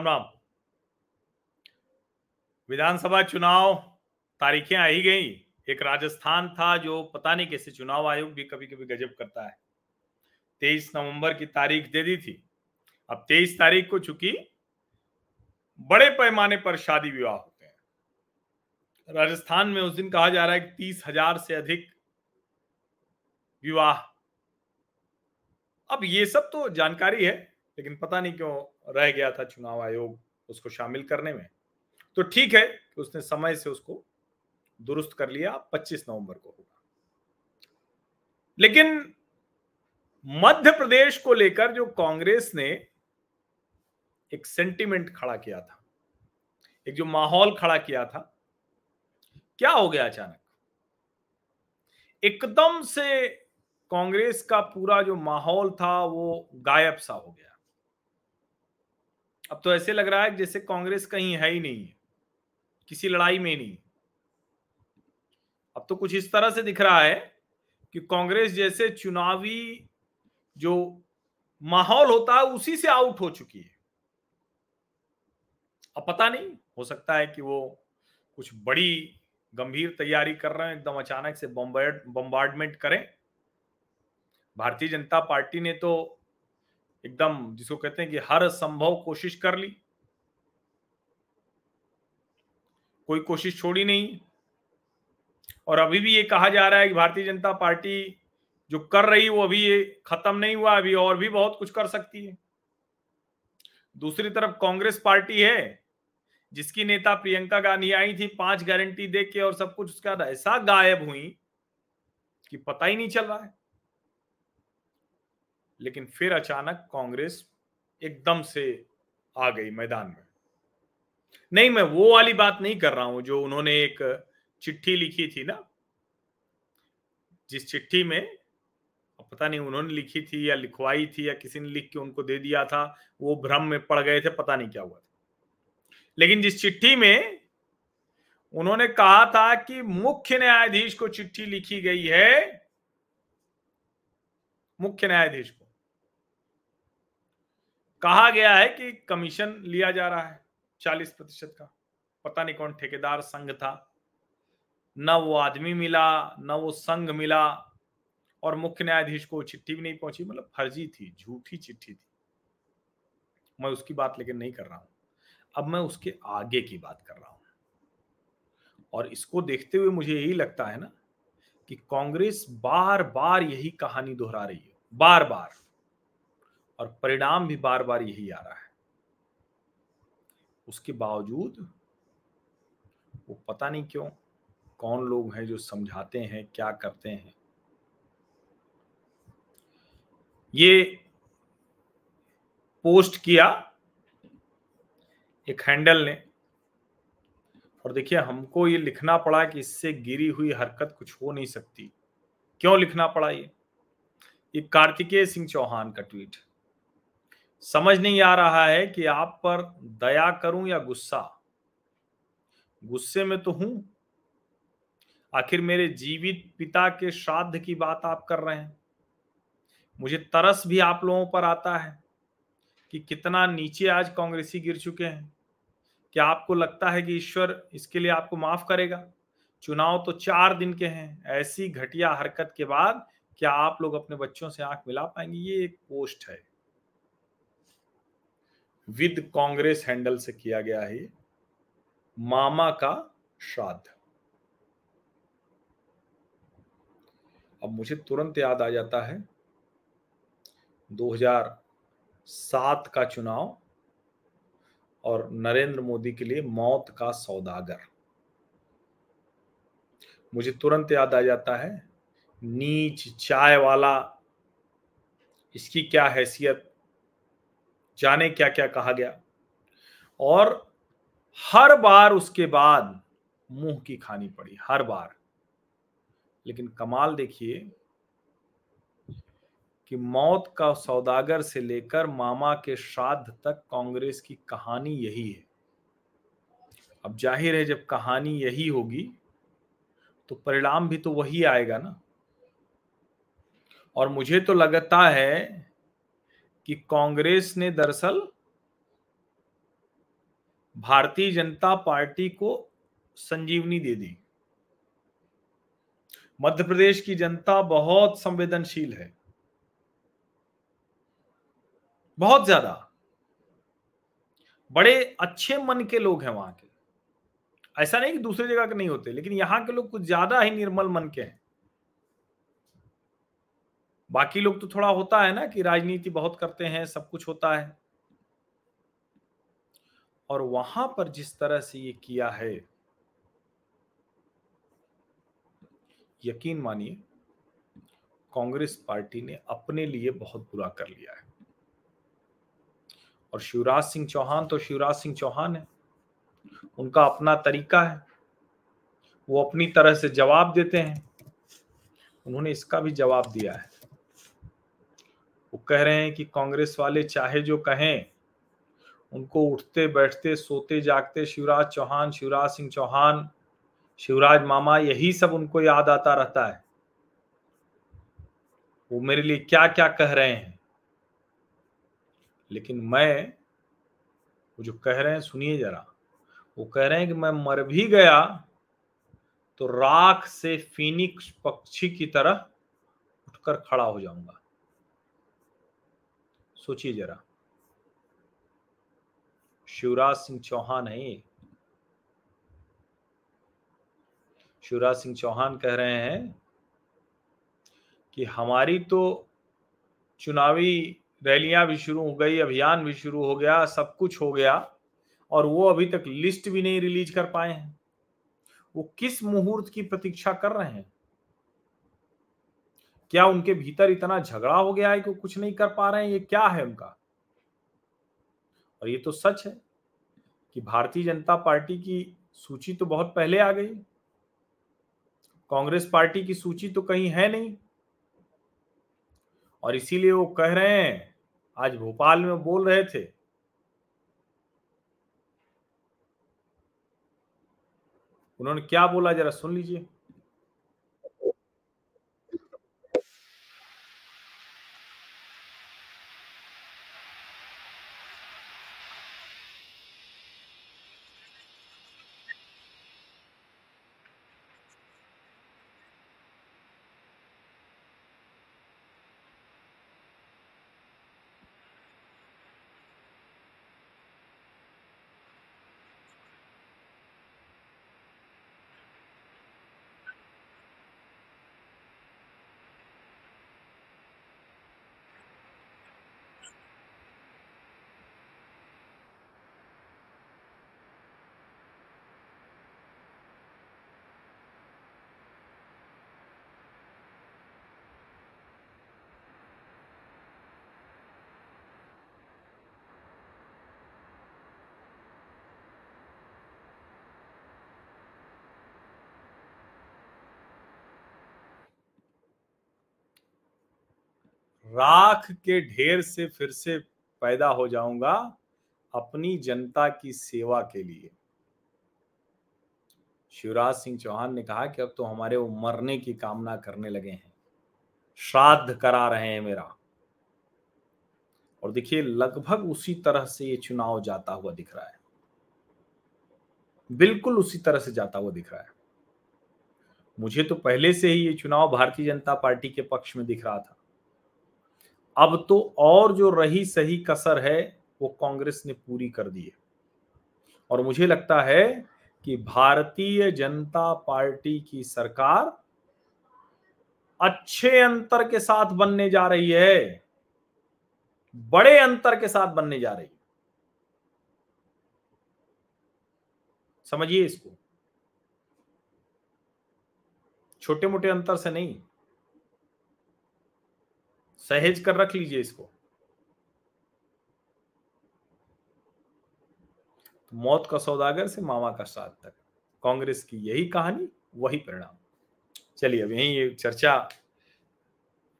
राम राम। विधानसभा चुनाव तारीखें आ ही गई। एक राजस्थान था जो पता नहीं कैसे चुनाव आयोग भी कभी कभी गजब करता है। तेईस नवंबर की तारीख दे दी थी। अब तेईस तारीख को चुकी बड़े पैमाने पर शादी विवाह होते हैं। राजस्थान में उस दिन कहा जा रहा है कि तीस हज़ार से अधिक विवाह। अब ये सब तो जानकारी है, लेकिन पता नहीं क्यों रह गया था चुनाव आयोग उसको शामिल करने में। तो ठीक है कि उसने समय से उसको दुरुस्त कर लिया 25 नवंबर को होगा। लेकिन मध्य प्रदेश को लेकर जो कांग्रेस ने एक सेंटिमेंट खड़ा किया था, एक जो माहौल खड़ा किया था, क्या हो गया अचानक? एकदम से कांग्रेस का पूरा जो माहौल था वो गायब सा हो गया। अब तो ऐसे लग रहा है जैसे कांग्रेस कहीं है ही नहीं, किसी लड़ाई में नहीं। अब तो कुछ इस तरह से दिख रहा है कि कांग्रेस जैसे चुनावी जो माहौल होता है उसी से आउट हो चुकी है। अब पता नहीं, हो सकता है कि वो कुछ बड़ी गंभीर तैयारी कर रहे हैं, एकदम अचानक से बम्बार्डमेंट करें। भारतीय जनता पार्टी ने तो एकदम जिसको कहते हैं कि हर संभव कोशिश कर ली। कोई कोशिश छोड़ी नहीं। और अभी भी ये कहा जा रहा है कि भारतीय जनता पार्टी जो कर रही वो अभी ये खत्म नहीं हुआ, अभी और भी बहुत कुछ कर सकती है। दूसरी तरफ़ कांग्रेस पार्टी है, जिसकी नेता प्रियंका गांधी आई थी, पाँच गारंटी दे के और सब कुछ उसका ऐसा गायब हुई कि पता ही नहीं चल रहा है। लेकिन फिर अचानक कांग्रेस एकदम से आ गई मैदान में। नहीं, मैं वो वाली बात नहीं कर रहा हूँ जो उन्होंने एक चिट्ठी लिखी थी ना। जिस चिट्ठी में पता नहीं उन्होंने लिखी थी या लिखवाई थी या किसी ने लिख के उनको दे दिया था, वो भ्रम में पड़ गए थे, पता नहीं क्या हुआ था। लेकिन जिस चिट्ठी में उन्होंने कहा था कि मुख्य न्यायाधीश को चिट्ठी लिखी गई है, मुख्य न्यायाधीश को कहा गया है कि कमीशन लिया जा रहा है चालीस प्रतिशत का। पता नहीं कौन ठेकेदार संघ था। न वो आदमी मिला, न वो संघ मिला और मुख्य न्यायाधीश को चिट्ठी भी नहीं पहुँची मतलब फर्जी थी, झूठी चिट्ठी थी। मैं उसकी बात लेकिन नहीं कर रहा हूँ। अब मैं उसके आगे की बात कर रहा हूँ। और इसको देखते हुए मुझे यही लगता है ना कि कांग्रेस बार बार यही कहानी दोहरा रही है। बार बार और परिणाम भी बार बार यही आ रहा है। उसके बावजूद, वो पता नहीं क्यों, कौन लोग हैं जो समझाते हैं, क्या करते हैं। ये पोस्ट किया, एक हैंडल ने। और देखिए, हमको ये लिखना पड़ा कि इससे गिरी हुई हरकत कुछ हो नहीं सकती। क्यों लिखना पड़ा ये? ये कार्तिकेय सिंह चौहान का ट्वीट। समझ नहीं आ रहा है कि आप पर दया करूँ या गुस्सा। गुस्से में तो हूँ। आखिर मेरे जीवित पिता के श्राद्ध की बात आप कर रहे हैं। मुझे तरस भी आप लोगों पर आता है कि कितना नीचे आज कांग्रेसी गिर चुके हैं। क्या आपको लगता है कि ईश्वर इसके लिए आपको माफ़ करेगा? चुनाव तो चार दिन के हैं। ऐसी घटिया हरकत के बाद क्या आप लोग अपने बच्चों से आँख मिला पाएँगे? ये एक पोस्ट है। विद कांग्रेस हैंडल से किया गया है मामा का श्राद्ध। अब मुझे तुरंत याद आ जाता है 2007 का चुनाव और नरेंद्र मोदी के लिए मौत का सौदागर। मुझे तुरंत याद आ जाता है, नीच चाय वाला, इसकी क्या हैसियत? जाने क्या क्या कहा गया। और हर बार उसके बाद मुँह की खानी पड़ी, हर बार। लेकिन कमाल देखिए कि मौत का सौदागर से लेकर मामा के श्राद्ध तक कांग्रेस की कहानी यही है। अब ज़ाहिर है जब कहानी यही होगी तो परिणाम भी तो वही आएगा ना। और मुझे तो लगता है कि कांग्रेस ने दरअसल भारतीय जनता पार्टी को संजीवनी दे दी। मध्य प्रदेश की जनता बहुत संवेदनशील है। बहुत ज़्यादा। बड़े अच्छे मन के लोग हैं वहाँ के। ऐसा नहीं कि दूसरी जगह के नहीं होते, लेकिन यहाँ के लोग कुछ ज़्यादा ही निर्मल मन के हैं। बाकी लोग तो थोड़ा होता है ना कि राजनीति बहुत करते हैं, सब कुछ होता है। और वहाँ पर जिस तरह से ये किया है, यकीन मानिए, कांग्रेस पार्टी ने अपने लिए बहुत बुरा कर लिया है। और शिवराज सिंह चौहान तो शिवराज सिंह चौहान है। उनका अपना तरीका है। वो अपनी तरह से जवाब देते हैं। उन्होंने इसका भी जवाब दिया है। वो कह रहे हैं कि कांग्रेस वाले चाहे जो कहें, उनको उठते, बैठते, सोते, जागते, शिवराज चौहान, शिवराज सिंह चौहान, शिवराज मामा, यही सब उनको याद आता रहता है। वो मेरे लिए क्या क्या कह रहे हैं? लेकिन मैं, वो जो कह रहे हैं, सुनिए जरा। वो कह रहे हैं कि मैं मर भी गया तो राख से फीनिक्स पक्षी की तरह उठकर खड़ा हो जाऊँगा। सोचिए जरा। शिवराज सिंह चौहान है ये। शिवराज सिंह चौहान कह रहे हैं कि हमारी तो चुनावी रैलियाँ भी शुरू हो गई, अभियान भी शुरू हो गया, सब कुछ हो गया, और वो अभी तक लिस्ट भी नहीं रिलीज़ कर पाए हैं। वो किस मुहूर्त की प्रतीक्षा कर रहे हैं? क्या उनके भीतर इतना झगड़ा हो गया है कि कुछ नहीं कर पा रहे हैं? ये क्या है उनका? और ये तो सच है कि भारतीय जनता पार्टी की सूची तो बहुत पहले आ गई। कांग्रेस पार्टी की सूची तो कहीं है नहीं। और इसीलिए वो कह रहे हैं, आज भोपाल में बोल रहे थे। उन्होंने क्या बोला? जरा सुन लीजिए। राख के ढेर से फिर से पैदा हो जाऊँगा अपनी जनता की सेवा के लिए। शिवराज सिंह चौहान ने कहा कि अब तो हमारे वो मरने की कामना करने लगे हैं। श्राद्ध करा रहे हैं मेरा। और देखिए, लगभग उसी तरह से ये चुनाव जाता हुआ दिख रहा है। बिल्कुल उसी तरह से जाता हुआ दिख रहा है। मुझे तो पहले से ही ये चुनाव भारतीय जनता पार्टी के पक्ष में दिख रहा था। अब तो और जो रही सही कसर है, वो कांग्रेस ने पूरी कर दी है। और मुझे लगता है कि भारतीय जनता पार्टी की सरकार अच्छे अंतर के साथ बनने जा रही है, बड़े अंतर के साथ बनने जा रही है। समझिए इसको। छोटे मोटे अंतर से नहीं। सहेज कर रख लीजिए इसको। तो मौत का सौदागर से मामा का साथ तक। कांग्रेस की यही कहानी, वही परिणाम। चलिए अब यही ये चर्चा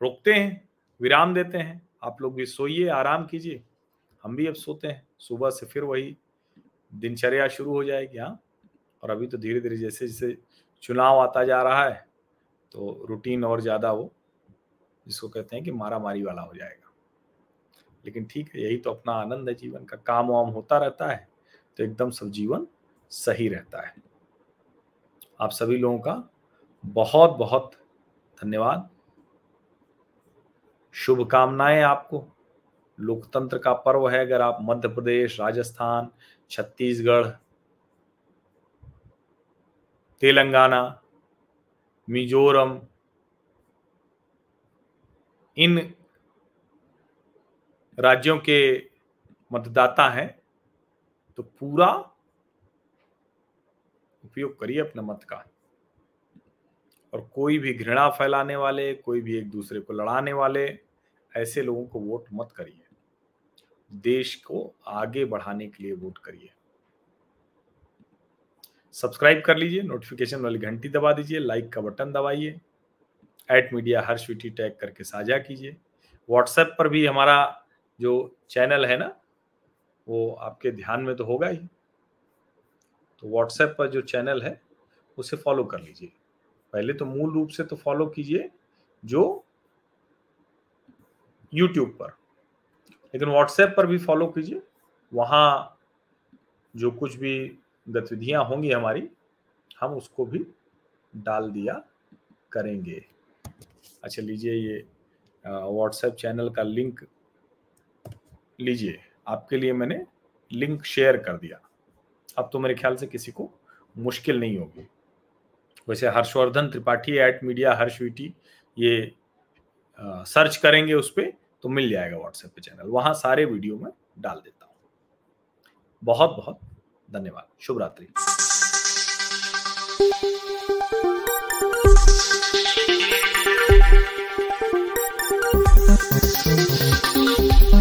रोकते हैं, विराम देते हैं। आप लोग भी सोइए, आराम कीजिए। हम भी अब सोते हैं। सुबह से फिर वही दिनचर्या शुरू हो जाएगी हाँ। और अभी तो धीरे धीरे जैसे जैसे चुनाव आता जा रहा है तो रूटीन और ज़्यादा वो जिसको कहते हैं कि मारा मारी वाला हो जाएगा। लेकिन ठीक है, यही तो अपना आनंद है जीवन का। काम वाम होता रहता है तो एकदम सब जीवन सही रहता है। आप सभी लोगों का बहुत बहुत धन्यवाद। शुभकामनाएँ आपको। लोकतंत्र का पर्व है, अगर आप मध्य प्रदेश, राजस्थान, छत्तीसगढ़, तेलंगाना, मिजोरम इन राज्यों के मतदाता हैं तो पूरा उपयोग करिए अपने मत का। और कोई भी घृणा फैलाने वाले, कोई भी एक दूसरे को लड़ाने वाले, ऐसे लोगों को वोट मत करिए। देश को आगे बढ़ाने के लिए वोट करिए। सब्सक्राइब कर लीजिए, नोटिफिकेशन वाली घंटी दबा दीजिए, लाइक का बटन दबाइए। एट मीडिया हर स्वीटी टैग करके साझा कीजिए। व्हाट्सएप पर भी हमारा जो चैनल है ना, वो आपके ध्यान में तो होगा ही। तो व्हाट्सएप पर जो चैनल है, उसे फॉलो कर लीजिए। पहले तो मूल रूप से तो फॉलो कीजिए जो यूट्यूब पर। लेकिन व्हाट्सएप पर भी फॉलो कीजिए। वहाँ जो कुछ भी गतिविधियाँ होंगी हमारी, हम उसको भी डाल दिया करेंगे। अच्छा लीजिए ये व्हाट्सएप चैनल का लिंक लीजिए। आपके लिए मैंने लिंक शेयर कर दिया। अब तो मेरे ख्याल से किसी को मुश्किल नहीं होगी। वैसे हर्षवर्धन त्रिपाठी एट मीडिया हर्षवीटी ये आ, सर्च करेंगे उस पर तो मिल जाएगा व्हाट्सएप पे चैनल वहाँ सारे वीडियो में डाल देता हूँ। बहुत बहुत धन्यवाद। शुभ रात्रि।